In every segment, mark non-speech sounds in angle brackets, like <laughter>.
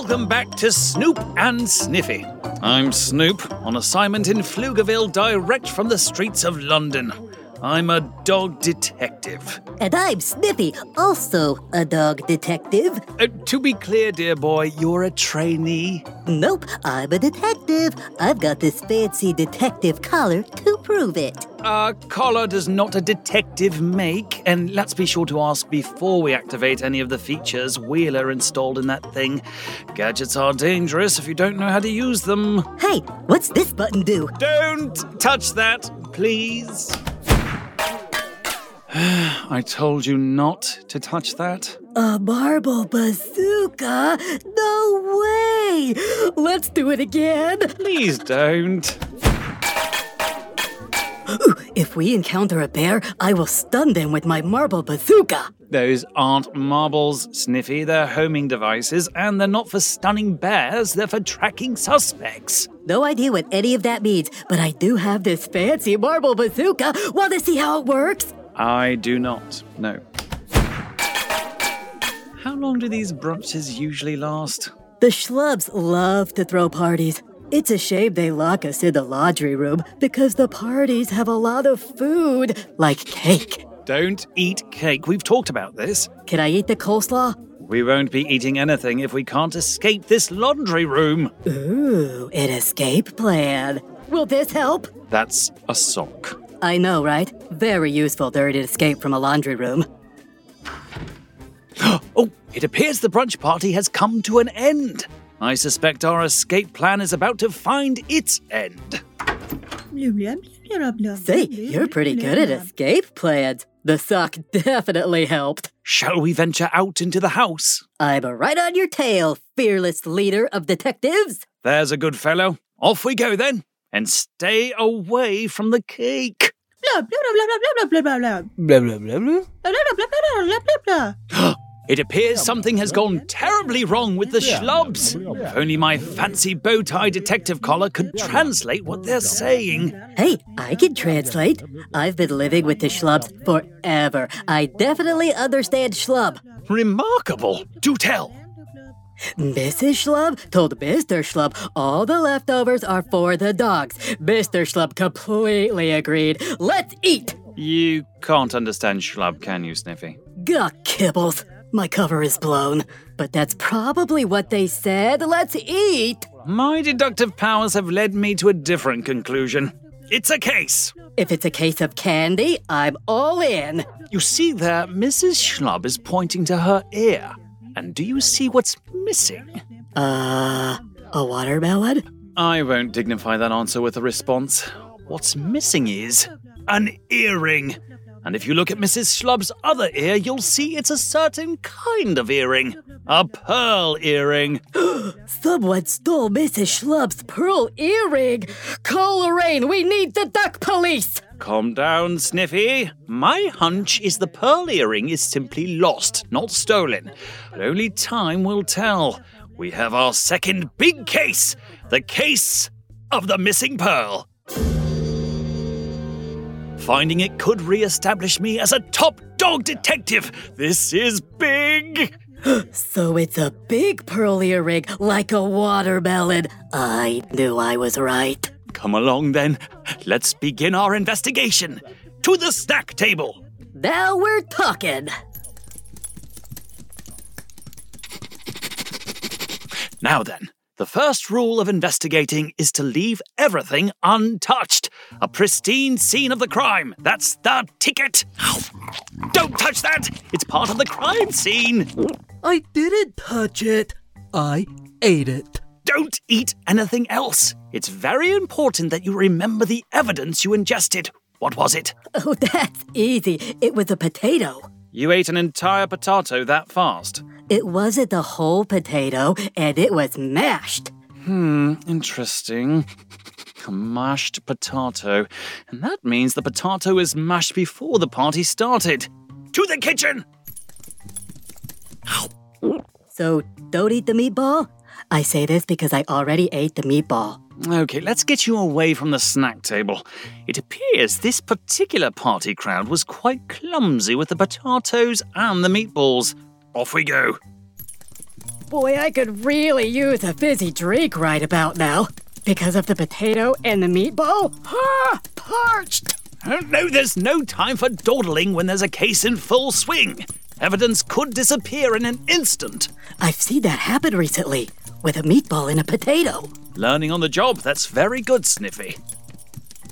Welcome back to Snoop and Sniffy. I'm Snoop, on assignment in Pflugerville, direct from the streets of London. I'm a dog detective. And I'm Sniffy, also a dog detective. Uh, to be clear, dear boy, you're a trainee. Nope, I'm a detective. I've got this fancy detective collar to prove it. A collar does not a detective make, and let's be sure to ask before we activate any of the features Wheeler installed in that thing. Gadgets are dangerous if you don't know how to use them. Hey, what's this button do? Don't touch that, please. <sighs> I told you not to touch that. A marble bazooka? No way! Let's do it again. Please don't. If we encounter a bear, I will stun them with my marble bazooka. Those aren't marbles, Sniffy. They're homing devices, and they're not for stunning bears, they're for tracking suspects. No idea what any of that means, but I do have this fancy marble bazooka. Want to see how it works? I do not, no. How long do these brunches usually last? The Shlubs love to throw parties. It's a shame they lock us in the laundry room because the parties have a lot of food, like cake. Don't eat cake. We've talked about this. Can I eat the coleslaw? We won't be eating anything if we can't escape this laundry room. Ooh, an escape plan. Will this help? That's a sock. I know, right? Very useful during an escape from a laundry room. <gasps> oh, it appears the brunch party has come to an end. I suspect our escape plan is about to find its end. Say, you're pretty good at escape plans. The sock definitely helped. Shall we venture out into the house? I'm right on your tail, fearless leader of detectives. There's a good fellow. Off we go then. And stay away from the cake. Blah blah blah blah blah blah blah blah Blah, blah, blah, blah. blah <gasps> <gasps> <gasps> blah blah blah blah blah blah. It appears something has gone terribly wrong with the Shlubs. If only my fancy bow tie detective collar could translate what they're saying. Hey, I can translate. I've been living with the Shlubs forever. I definitely understand shlub. Remarkable. Do tell. Mrs. Shlub told Mr. Shlub all the leftovers are for the dogs. Mr. Shlub completely agreed. Let's eat! You can't understand shlub, can you, Sniffy? Gah, kibbles. My cover is blown. But that's probably what they said. Let's eat! My deductive powers have led me to a different conclusion. It's a case. If it's a case of candy, I'm all in. You see there, Mrs. Shlub is pointing to her ear. And do you see what's missing? Uh, a watermelon? I won't dignify that answer with a response. What's missing is an earring. And if you look at Mrs. Shlub's other ear, you'll see it's a certain kind of earring. A pearl earring. <gasps> Someone stole Mrs. Shlub's pearl earring. Call Lorraine, we need the duck police. Calm down, Sniffy. My hunch is the pearl earring is simply lost, not stolen. But only time will tell. we have our second big case the case of the missing pearl. Finding it could re establish me as a top dog detective. This is big. <gasps> So it's a big pearl earring like a watermelon. I knew I was right. Come along then. Let's begin our investigation. To the snack table. Now we're talking. Now then, the first rule of investigating is to leave everything untouched. A pristine scene of the crime. That's the ticket. Don't touch that! It's part of the crime scene. I didn't touch it. I ate it. Don't eat anything else. It's very important that you remember the evidence you ingested. What was it? Oh, <laughs> that's easy. It was a potato. You ate an entire potato that fast? It wasn't the whole potato, and it was mashed. Hmm, interesting. A mashed potato. And that means the potato was mashed before the party started. To the kitchen! So don't eat the meatball? I say this because I already ate the meatball. Okay, let's get you away from the snack table. It appears this particular party crowd was quite clumsy with the potatoes and the meatballs. Off we go. Boy, I could really use a fizzy drink right about now. Because of the potato and the meatball? Ah, parched! Oh, no, there's no time for dawdling when there's a case in full swing. Evidence could disappear in an instant. I've seen that happen recently with a meatball and a potato. Learning on the job, that's very good, Sniffy.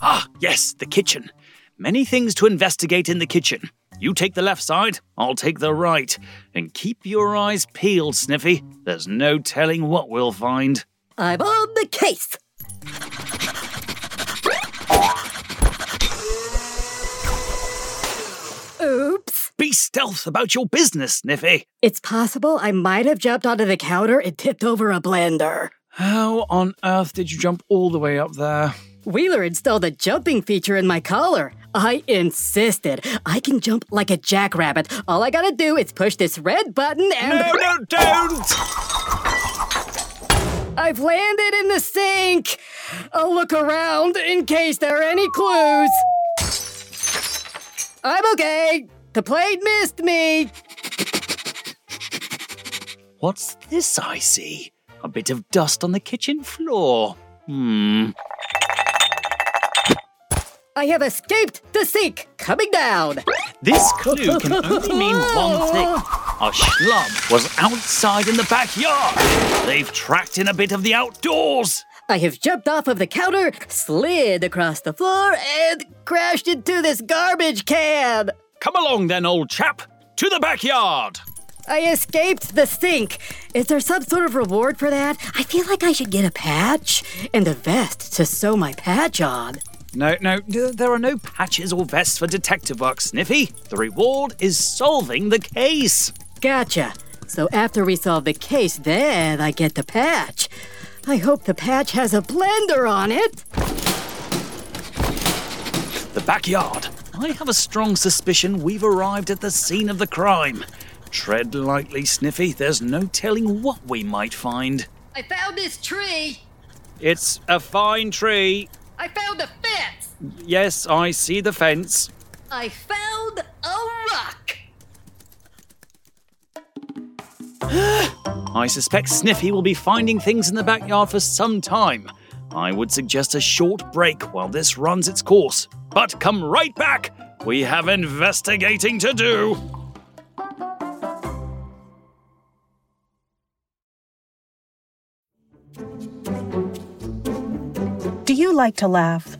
Ah, yes, the kitchen. Many things to investigate in the kitchen. You take the left side, I'll take the right. And keep your eyes peeled, Sniffy. There's no telling what we'll find. I'm on the case. Oops. Be stealth about your business, Sniffy. It's possible I might have jumped onto the counter and tipped over a blender. How on earth did you jump all the way up there? Wheeler installed a jumping feature in my collar. I insisted. I can jump like a jackrabbit. All I gotta do is push this red button and. No, no, don't! I've landed in the sink. I'll look around in case there are any clues. I'm okay. The plate missed me. What's this I see? A bit of dust on the kitchen floor. Hmm. I have escaped the sink. Coming down. This clue can only mean one thing. A Shlub was outside in the backyard. They've tracked in a bit of the outdoors. I have jumped off of the counter, slid across the floor, and crashed into this garbage can. Come along then, old chap. To the backyard. I escaped the sink. Is there some sort of reward for that? I feel like I should get a patch and a vest to sew my patch on. No, no, there are no patches or vests for detective work, Sniffy. The reward is solving the case. Gotcha. So after we solve the case, then I get the patch. I hope the patch has a blender on it. The backyard. I have a strong suspicion we've arrived at the scene of the crime. Tread lightly, Sniffy. There's no telling what we might find. I found this tree. It's a fine tree. I found a fence. Yes, I see the fence. I found a rock. <gasps> I suspect Sniffy will be finding things in the backyard for some time. I would suggest a short break while this runs its course. But come right back! We have investigating to do! Do you like to laugh?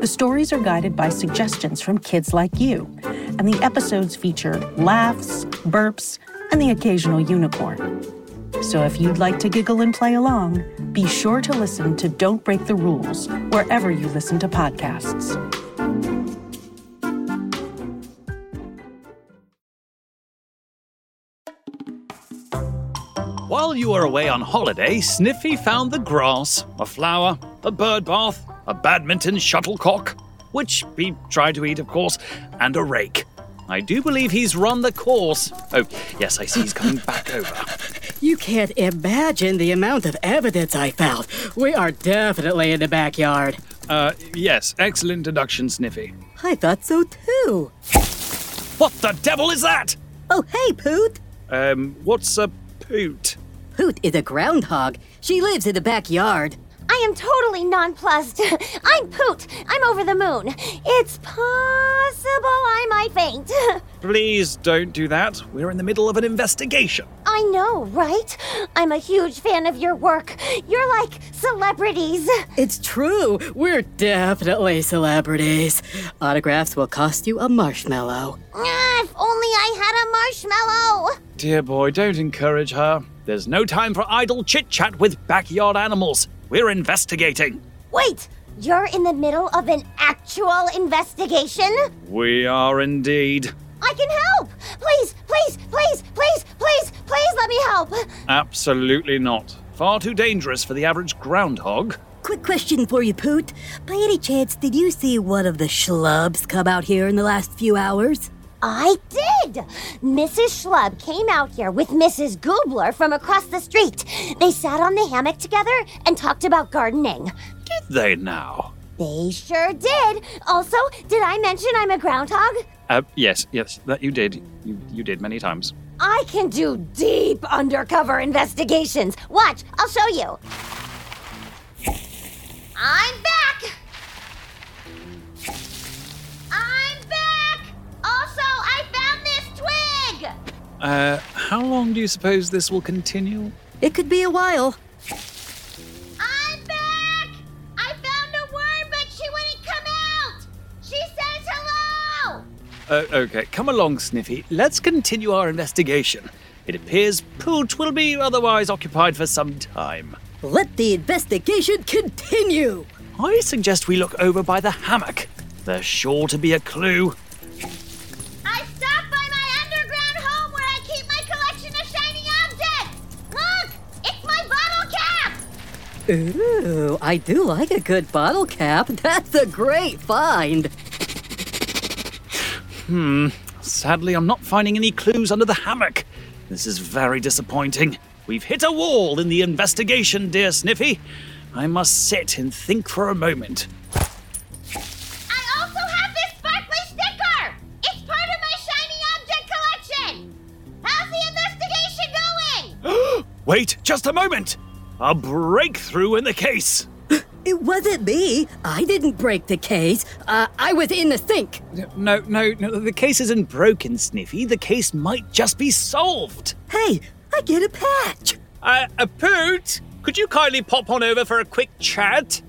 The stories are guided by suggestions from kids like you, and the episodes feature laughs, burps, and the occasional unicorn. So if you'd like to giggle and play along, be sure to listen to Don't Break the Rules wherever you listen to podcasts. While you were away on holiday, Sniffy found the grass, a flower, a bird bath, a badminton shuttlecock, which he tried to eat, of course, and a rake. I do believe he's run the course. Oh, yes, I see he's coming back <laughs> over. You can't imagine the amount of evidence I found. We are definitely in the backyard. Uh, yes, excellent deduction, Sniffy. I thought so too. What the devil is that? Oh, hey, Poot. Um, what's a poot? Poot is a groundhog. She lives in the backyard. I am totally nonplussed. <laughs> I'm Poot. I'm over the moon. It's possible I might faint. <laughs> Please don't do that. We're in the middle of an investigation. I know, right? I'm a huge fan of your work. You're like celebrities. It's true. We're definitely celebrities. Autographs will cost you a marshmallow. Ah, if only I had a marshmallow. Dear boy, don't encourage her. There's no time for idle chit chat with backyard animals. We're investigating. Wait, you're in the middle of an actual investigation? We are indeed. I can help! Please, please, please, please, please, please let me help! Absolutely not. Far too dangerous for the average groundhog. Quick question for you, Poot. By any chance, did you see one of the Shlubs come out here in the last few hours? I did! Mrs. Shlub came out here with Mrs. Goobler from across the street. They sat on the hammock together and talked about gardening. Did they now? They sure did. Also, did I mention I'm a groundhog? Uh, yes, yes, that you did. You, you did many times. I can do deep undercover investigations. Watch, I'll show you. I'm back! Uh, how long do you suppose this will continue? It could be a while. I'm back! I found a worm, but she wouldn't come out! She says hello! Uh, okay, come along, Sniffy. Let's continue our investigation. It appears Poot will be otherwise occupied for some time. Let the investigation continue. I suggest we look over by the hammock. There's sure to be a clue. Ooh, I do like a good bottle cap. <laughs> That's a great find. Hmm, sadly, I'm not finding any clues under the hammock. This is very disappointing. We've hit a wall in the investigation, dear Sniffy. I must sit and think for a moment. I also have this sparkly sticker! It's part of my shiny object collection! How's the investigation going? <gasps> Wait, just a moment! A breakthrough in the case! It wasn't me. I didn't break the case. Uh, I was in the sink. No, no, no, the case isn't broken, Sniffy. The case might just be solved. Hey, I get a patch. Uh, a Poot, could you kindly pop on over for a quick chat?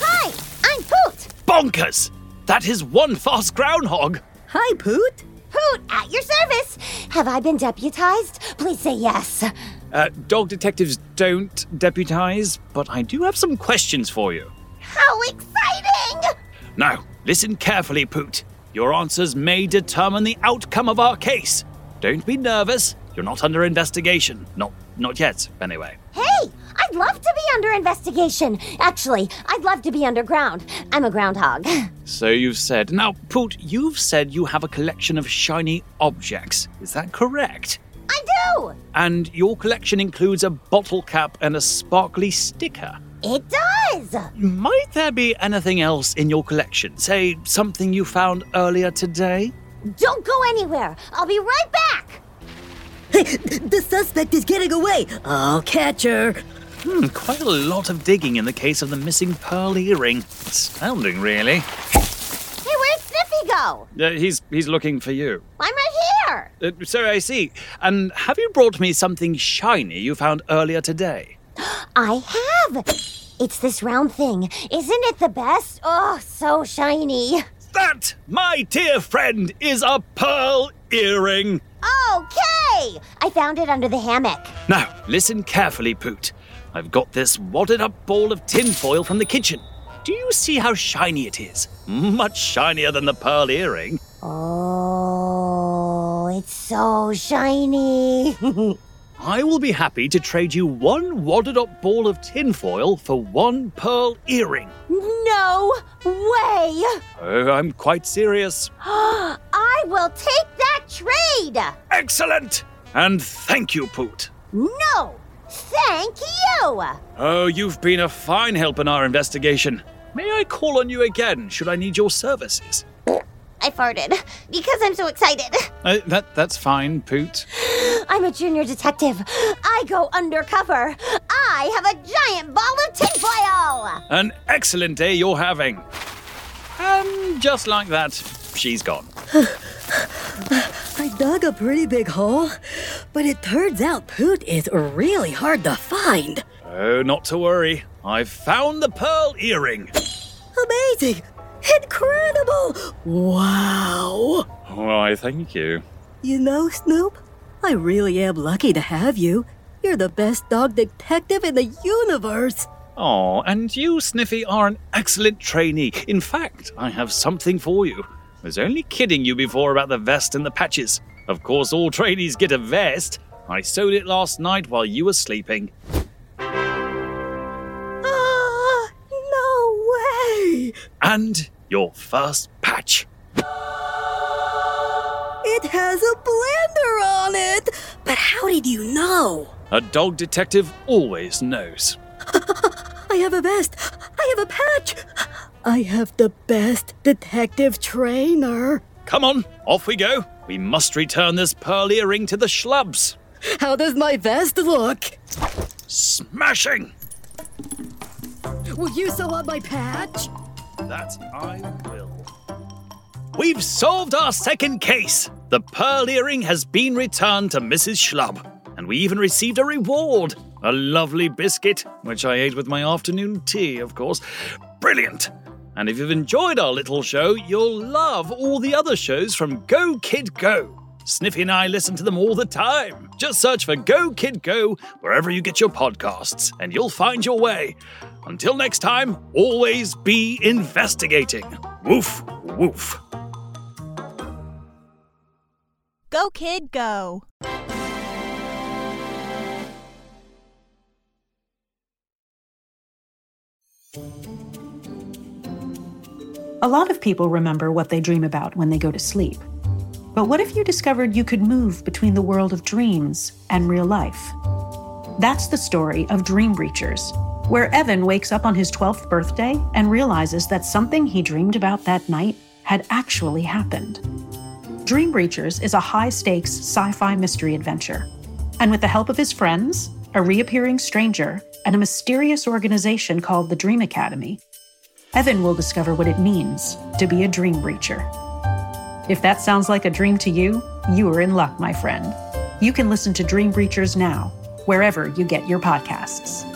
Hi, I'm Poot! Bonkers! That is one fast groundhog. Hi, Poot. Poot, at your service! Have I been deputized? Please say yes. Uh, dog detectives don't deputize, but I do have some questions for you. How exciting! Now, listen carefully, Poot. Your answers may determine the outcome of our case. Don't be nervous. You're not under investigation. Not, not yet, anyway. Hey, I'd love to be under investigation. Actually, I'd love to be underground. I'm a groundhog. <laughs> So you've said. Now, Poot, you've said you have a collection of shiny objects. Is that correct? Aye! And your collection includes a bottle cap and a sparkly sticker. It does! Might there be anything else in your collection? Say, something you found earlier today? Don't go anywhere. I'll be right back. Hey, the suspect is getting away. I'll catch her. Hmm, quite a lot of digging in the case of the missing pearl earring. Astounding, really. Hey, where'd Sniffy go? Uh, he's he's looking for you. I'm here. Uh, so I see. And have you brought me something shiny you found earlier today? <gasps> I have. It's this round thing. Isn't it the best? Oh, so shiny. That, my dear friend, is a pearl earring. Okay. I found it under the hammock. Now, listen carefully, Poot. I've got this wadded up ball of tinfoil from the kitchen. Do you see how shiny it is? Much shinier than the pearl earring. Oh, it's so shiny. <laughs> I will be happy to trade you one wadded up ball of tinfoil for one pearl earring. no way! Oh, I'm quite serious. <gasps> I will take that trade! Excellent! And thank you, Poot. No! Thank you! Oh, you've been a fine help in our investigation. May I call on you again should I need your services? I farted because I'm so excited. Uh, that that's fine, Poot. <gasps> I'm a junior detective. I go undercover. I have a giant ball of tinfoil! An excellent day you're having. And just like that, she's gone. <sighs> I dug a pretty big hole, but it turns out Poot is really hard to find. Oh, not to worry. I've found the pearl earring. <gasps> Amazing! Incredible! Wow! Why, thank you. You know, Snoop, I really am lucky to have you. You're the best dog detective in the universe. Oh, and you, Sniffy, are an excellent trainee. In fact, I have something for you. I was only kidding you before about the vest and the patches. Of course, all trainees get a vest. I sewed it last night while you were sleeping. Ah, no way! And your first patch. It has a blender on it! But how did you know? A dog detective always knows. <laughs> I have a vest. I have a patch. I have the best detective trainer. Come on, off we go. We must return this pearl earring to the Shlubs. How does my vest look? Smashing! Will you sew on my patch? That I will. We've solved our second case. The pearl earring has been returned to Mrs. Shlub, and we even received a reward a lovely biscuit, which I ate with my afternoon tea, of course. Brilliant! And if you've enjoyed our little show, you'll love all the other shows from Go Kid Go. Sniffy and I listen to them all the time. Just search for Go Kid Go wherever you get your podcasts, and you'll find your way. Until next time, always be investigating. Woof, woof. Go, kid, go. A lot of people remember what they dream about when they go to sleep. But what if you discovered you could move between the world of dreams and real life? That's the story of Dream Breachers, where Evan wakes up on his 12th birthday and realizes that something he dreamed about that night had actually happened. Dream Breachers is a high stakes sci fi mystery adventure. And with the help of his friends, a reappearing stranger, and a mysterious organization called the Dream Academy, Evan will discover what it means to be a dream breacher. If that sounds like a dream to you, you are in luck, my friend. You can listen to Dream Breachers now, wherever you get your podcasts.